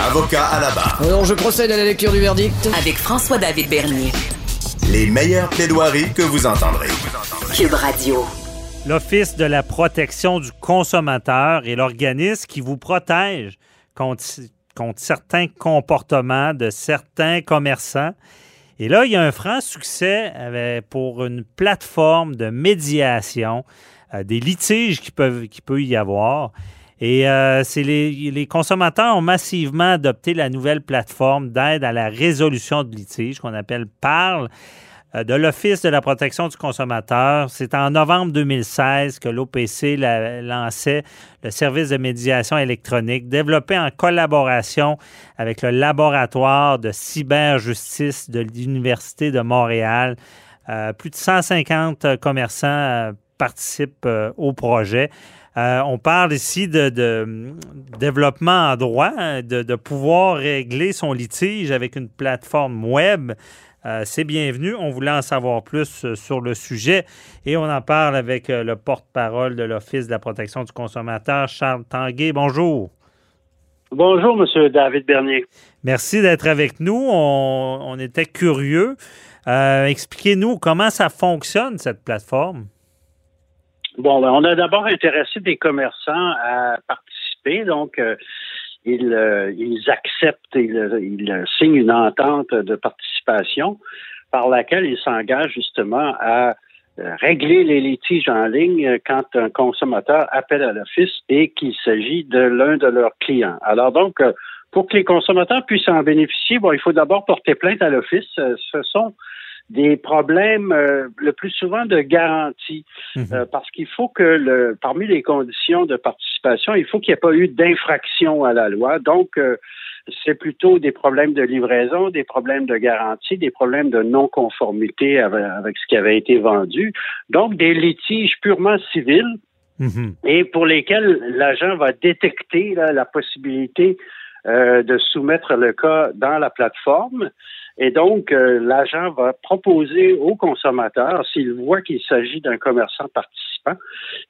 Avocat à la barre. Alors, je procède à la lecture du verdict. Avec François-David Bernier. Les meilleures plaidoiries que vous entendrez. Cube Radio. L'Office de la protection du consommateur est l'organisme qui vous protège contre, contre certains comportements de certains commerçants. Et là, il y a un franc succès avec- pour une plateforme de médiation euh, des litiges qui peuvent qui peut y avoir. Et euh, c'est les, les consommateurs ont massivement adopté la nouvelle plateforme d'aide à la résolution de litiges qu'on appelle PARL euh, de l'Office de la protection du consommateur. C'est en novembre 2016 que l'OPC la- lançait le service de médiation électronique développé en collaboration avec le laboratoire de cyberjustice de l'Université de Montréal. Euh, plus de 150 commerçants euh, participent euh, au projet. Euh, on parle ici de, de développement en droit, hein, de, de pouvoir régler son litige avec une plateforme web. Euh, c'est bienvenu. On voulait en savoir plus euh, sur le sujet et on en parle avec euh, le porte-parole de l'Office de la protection du consommateur, Charles Tanguay. Bonjour. Bonjour, Monsieur David Bernier. Merci d'être avec nous. On, on était curieux. Expliquez-nous comment ça fonctionne, cette plateforme. Bon, ben, on a d'abord intéressé des commerçants à participer, donc euh, ils, euh, ils acceptent, ils, ils signent une entente de participation par laquelle ils s'engagent justement à euh, régler les litiges en ligne quand un consommateur appelle à l'office et qu'il s'agit de l'un de leurs clients. Alors donc, pour que les consommateurs puissent en bénéficier, bon, il faut d'abord porter plainte à l'office. Ce sont des problèmes euh, le plus souvent de garantie, euh, parce qu'il faut que le, parmi les conditions de participation, il faut qu'il n'y ait pas eu d'infraction à la loi. Donc, euh, c'est plutôt des problèmes de livraison, des problèmes de garantie, des problèmes de non-conformité avec, avec ce qui avait été vendu. Donc, des litiges purement civils Mhm. et pour lesquels l'agent va détecter là, la possibilité euh, de soumettre le cas dans la plateforme. Et donc, euh, l'agent va proposer au consommateur, s'il voit qu'il s'agit d'un commerçant participant,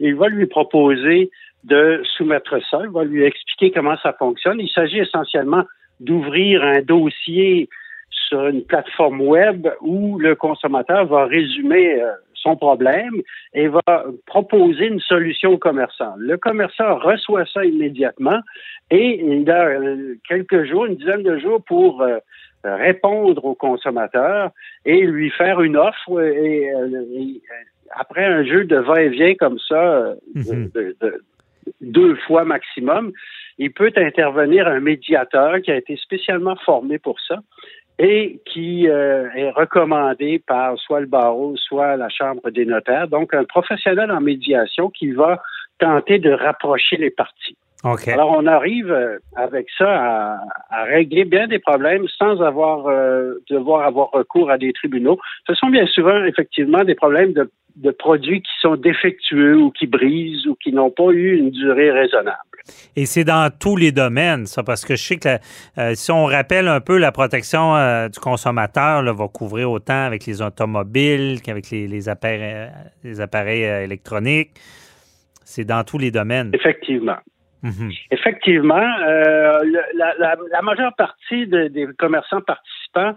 il va lui proposer de soumettre ça, il va lui expliquer comment ça fonctionne. Il s'agit essentiellement d'ouvrir un dossier sur une plateforme web où le consommateur va résumer euh, son problème et va proposer une solution au commerçant. Le commerçant reçoit ça immédiatement et il a euh, quelques jours, une dizaine de jours pour euh, répondre au consommateur et lui faire une offre. Et, euh, et, après un jeu de va-et-vient comme ça, Mhm. de- de- deux fois maximum, il peut intervenir un médiateur qui a été spécialement formé pour ça et qui euh, est recommandé par soit le barreau, soit la Chambre des notaires. Donc, un professionnel en médiation qui va tenter de rapprocher les parties. OK. Alors, on arrive euh, avec ça à, à régler bien des problèmes sans avoir euh, devoir avoir recours à des tribunaux. Ce sont bien souvent, effectivement, des problèmes de, de produits qui sont défectueux ou qui brisent ou qui n'ont pas eu une durée raisonnable. Et c'est dans tous les domaines, ça, parce que je sais que la- euh, si on rappelle un peu la protection euh, du consommateur, là, va couvrir autant avec les automobiles qu'avec les, les appareils, euh, les appareils euh, électroniques. C'est dans tous les domaines. Effectivement. Mhm. Effectivement, le- la, la- la majeure partie de- des commerçants participants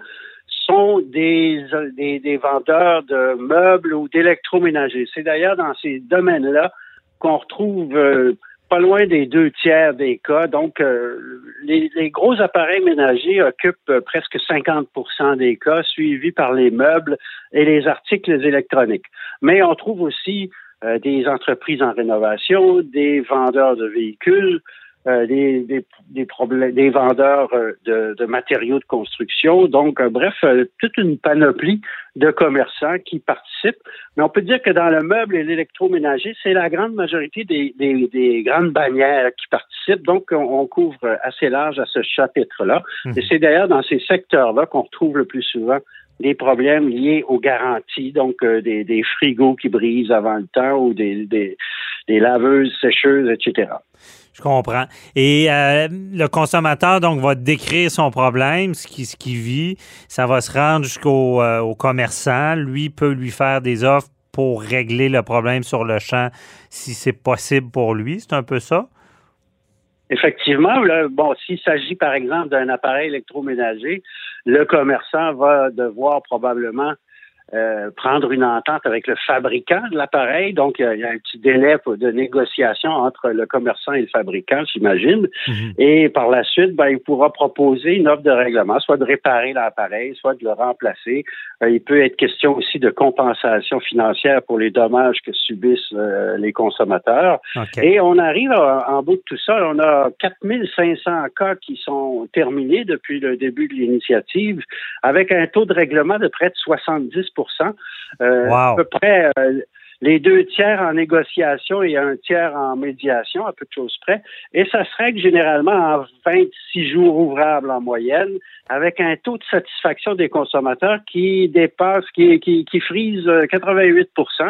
sont des, des, des vendeurs de meubles ou d'électroménagers. C'est d'ailleurs dans ces domaines-là qu'on retrouve euh, pas loin des deux tiers des cas. Donc, euh, les, gros appareils ménagers occupent euh, presque 50% des cas, suivis par les meubles et les articles électroniques. Mais on trouve aussi euh, des entreprises en rénovation, des vendeurs de véhicules, euh, des, des, des, problèmes, des vendeurs euh, de, de, matériaux de construction. Donc, euh, bref, toute une panoplie de commerçants qui participent. Mais on peut dire que dans le meuble et l'électroménager, c'est la grande majorité des, des, des, grandes bannières qui participent. Donc, on, on couvre assez large à ce chapitre-là. Mhm. Et c'est d'ailleurs dans ces secteurs-là qu'on retrouve le plus souvent des problèmes liés aux garanties, donc des, des, frigos qui brisent avant le temps ou des, des, des laveuses, sécheuses, etc. Je comprends. Et euh, le consommateur, donc, va décrire son problème, ce qu'il ce qui vit. Ça va se rendre jusqu'au euh, au commerçant. Lui peut lui faire des offres pour régler le problème sur le champ si c'est possible pour lui. C'est un peu ça? Effectivement, bon, s'il s'agit par exemple d'un appareil électroménager, le commerçant va devoir probablement euh, prendre une entente avec le fabricant de l'appareil. Donc, il y, a un petit délai de négociation entre le commerçant et le fabricant, j'imagine. Mhm. Et par la suite, ben, il pourra proposer une offre de règlement, soit de réparer l'appareil, soit de le remplacer. Euh, il peut être question aussi de compensation financière pour les dommages que subissent euh, les consommateurs. Okay. Et on arrive à, en bout de tout ça, on a 4500 cas qui sont terminés depuis le début de l'initiative, avec un taux de règlement de près de 70 euh, wow. À peu près euh, les deux tiers en négociation et un tiers en médiation, à peu de choses près. Et ça se règle généralement en 26 jours ouvrables en moyenne, avec un taux de satisfaction des consommateurs qui dépasse, qui, qui, qui frise 88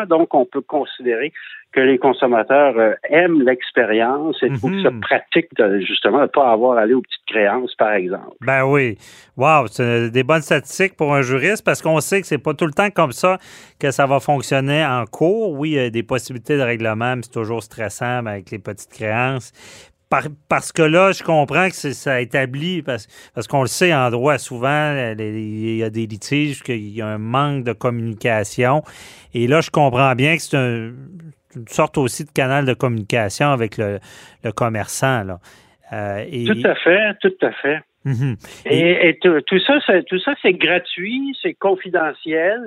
Donc, on peut considérer que les consommateurs euh, aiment l'expérience et trouvent Mhm. ça pratique de, justement de ne pas avoir à aller aux petites créances, par exemple. Ben oui. Wow, c'est des bonnes statistiques pour un juriste parce qu'on sait que c'est pas tout le temps comme ça que ça va fonctionner en cours. Oui, il y a des possibilités de règlement, mais c'est toujours stressant ben, avec les petites créances. Par, parce que là, je comprends que ça établit, parce, parce qu'on le sait en droit, souvent, il y a des litiges, qu'il y a un manque de communication. Et là, je comprends bien que c'est un, une sorte aussi de canal de communication avec le, le commerçant. Là. Euh, et, tout à fait, tout à fait. Mm -hmm. Et, et tout, tout, ça, tout ça, c'est gratuit, c'est confidentiel.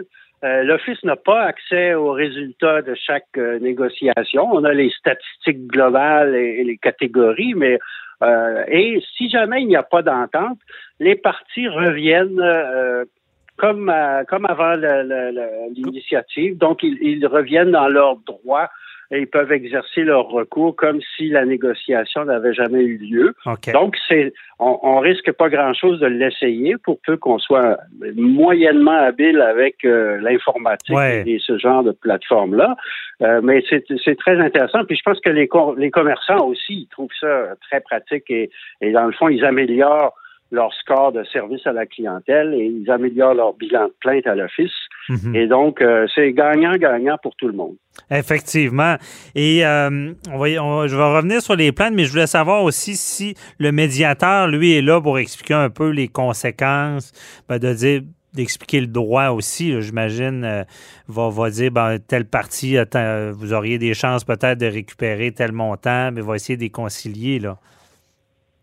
Euh, L'Office n'a pas accès aux résultats de chaque euh, négociation. On a les statistiques globales et, et les catégories, mais et si jamais il n'y a pas d'entente, les parties reviennent euh, comme comme avant l'initiative. Donc ils, ils, reviennent dans leurs droits et ils peuvent exercer leur recours comme si la négociation n'avait jamais eu lieu. Okay. Donc, c'est, on, on, risque pas grand-chose de l'essayer pour peu qu'on soit moyennement habile avec euh, l'informatique ouais. et, ce genre de plateforme-là. Euh, mais c'est, c'est très intéressant. Puis je pense que les, les commerçants aussi ils trouvent ça très pratique et, et dans le fond, ils améliorent leur score de service à la clientèle et ils améliorent leur bilan de plainte à l'office. Mm -hmm. Et donc, euh, c'est gagnant-gagnant pour tout le monde. Effectivement. Et euh, on va, on, je vais revenir sur les plaintes, mais je voulais savoir aussi si le médiateur, lui, est là pour expliquer un peu les conséquences, ben, de dire d'expliquer le droit aussi, j'imagine, euh, va, va dire, ben, telle partie, attends, vous auriez des chances peut-être de récupérer tel montant, mais va essayer de les concilier, là.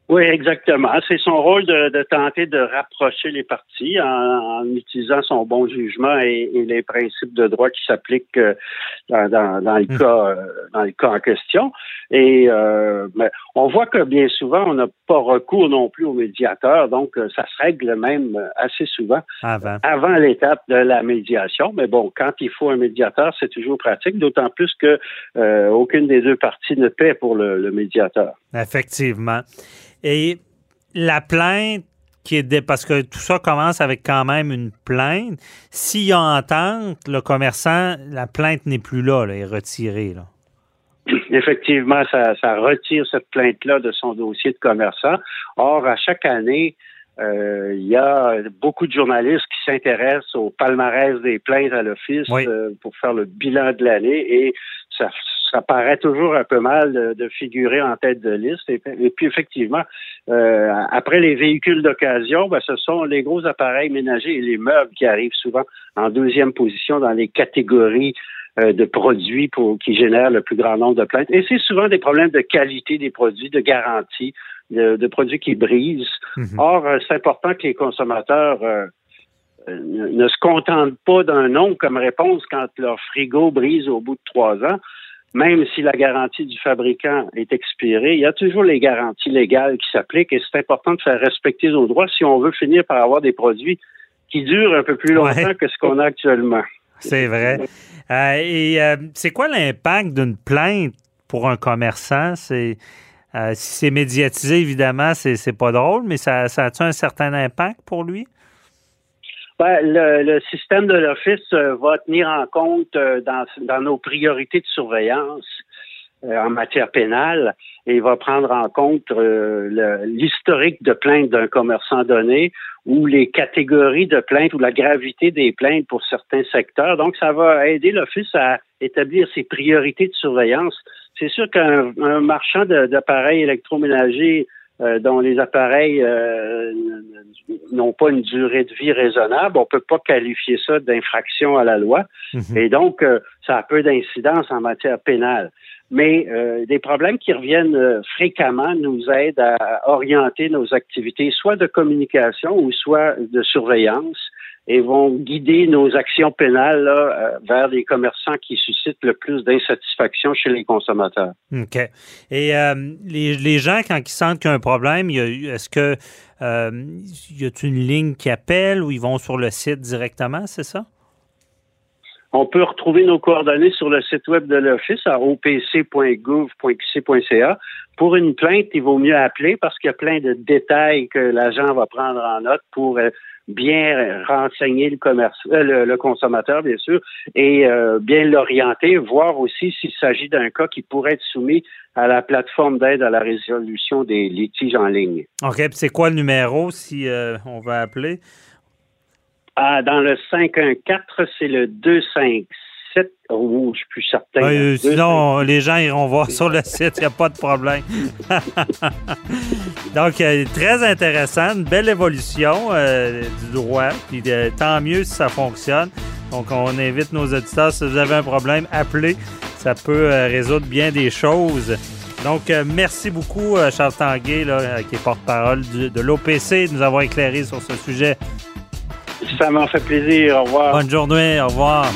Oui, exactement. C'est son rôle de, de, tenter de rapprocher les parties en, en utilisant son bon jugement et, et, les principes de droit qui s'appliquent euh, dans, dans, dans, le cas euh, dans le cas en question. Et euh, mais on voit que bien souvent on n'a pas recours non plus au médiateur, donc euh, ça se règle même assez souvent avant, avant l'étape de la médiation. Mais bon, quand il faut un médiateur, c'est toujours pratique, d'autant plus que euh, aucune des deux parties ne paie pour le, le médiateur. Effectivement. Et la plainte qui est parce que tout ça commence avec quand même une plainte. S'il y a entente, le commerçant, la plainte n'est plus là, là, est retirée. Là. Effectivement, ça, ça retire cette plainte-là de son dossier de commerçant. Or, à chaque année, euh, il y a beaucoup de journalistes qui s'intéressent au palmarès des plaintes à l'office oui. euh, pour faire le bilan de l'année et ça, ça paraît toujours un peu mal de, de figurer en tête de liste. Et, et puis effectivement, euh, après les véhicules d'occasion, ben, ce sont les gros appareils ménagers et les meubles qui arrivent souvent en deuxième position dans les catégories euh, de produits pour, qui génèrent le plus grand nombre de plaintes. Et c'est souvent des problèmes de qualité des produits, de garantie, de, de produits qui brisent. Mhm. Or, euh, c'est important que les consommateurs euh, ne se contentent pas d'un nom comme réponse quand leur frigo brise au bout de trois ans. Même si la garantie du fabricant est expirée, il y a toujours les garanties légales qui s'appliquent et c'est important de faire respecter nos droits si on veut finir par avoir des produits qui durent un peu plus longtemps Ouais. que ce qu'on a actuellement. C'est vrai. Euh, et euh, c'est quoi l'impact d'une plainte pour un commerçant? C'est euh, si c'est médiatisé, évidemment, c'est, c'est pas drôle, mais ça, ça a-tu un certain impact pour lui? Ben, le, le système de l'Office euh, va tenir en compte euh, dans, dans nos priorités de surveillance euh, en matière pénale et va prendre en compte l'historique de plainte d'un commerçant donné ou les catégories de plaintes ou la gravité des plaintes pour certains secteurs. Donc, ça va aider l'Office à établir ses priorités de surveillance. C'est sûr qu'un un marchand d'appareils électroménagers euh, dont les appareils euh, n'ont pas une durée de vie raisonnable, on peut pas qualifier ça d'infraction à la loi. Et donc, euh, ça a peu d'incidence en matière pénale. Mais euh, des problèmes qui reviennent fréquemment nous aident à orienter nos activités, soit de communication ou soit de surveillance, et vont guider nos actions pénales là, euh, vers les commerçants qui suscitent le plus d'insatisfaction chez les consommateurs. OK. Et euh, les, les gens, quand ils sentent qu'il y a un problème, est-ce que euh, y a une ligne qui appelle ou ils vont sur le site directement, c'est ça? On peut retrouver nos coordonnées sur le site web de l'Office à opc.gouv.qc.ca. Pour une plainte, il vaut mieux appeler parce qu'il y a plein de détails que l'agent va prendre en note pour euh, bien renseigner le, commerce, euh, le, le consommateur, bien sûr, et euh, bien l'orienter, voir aussi s'il s'agit d'un cas qui pourrait être soumis à la plateforme d'aide à la résolution des litiges en ligne. OK. Puis c'est quoi le numéro si euh, on veut appeler? Ah, dans le 514, c'est le 257. Oh, je suis plus certain. Ouais, euh, 257. sinon, les gens iront voir sur le site, il n'y a pas de problème. Donc, euh, très intéressant, une belle évolution euh, du droit, puis euh, tant mieux si ça fonctionne. Donc, on invite nos auditeurs, si vous avez un problème, appelez. Ça peut résoudre bien des choses. Donc, merci beaucoup, Charles Tanguay, là, qui est porte-parole de l'OPC, de nous avoir éclairé sur ce sujet. Ça m'en fait plaisir. Au revoir. Bonne journée, au revoir.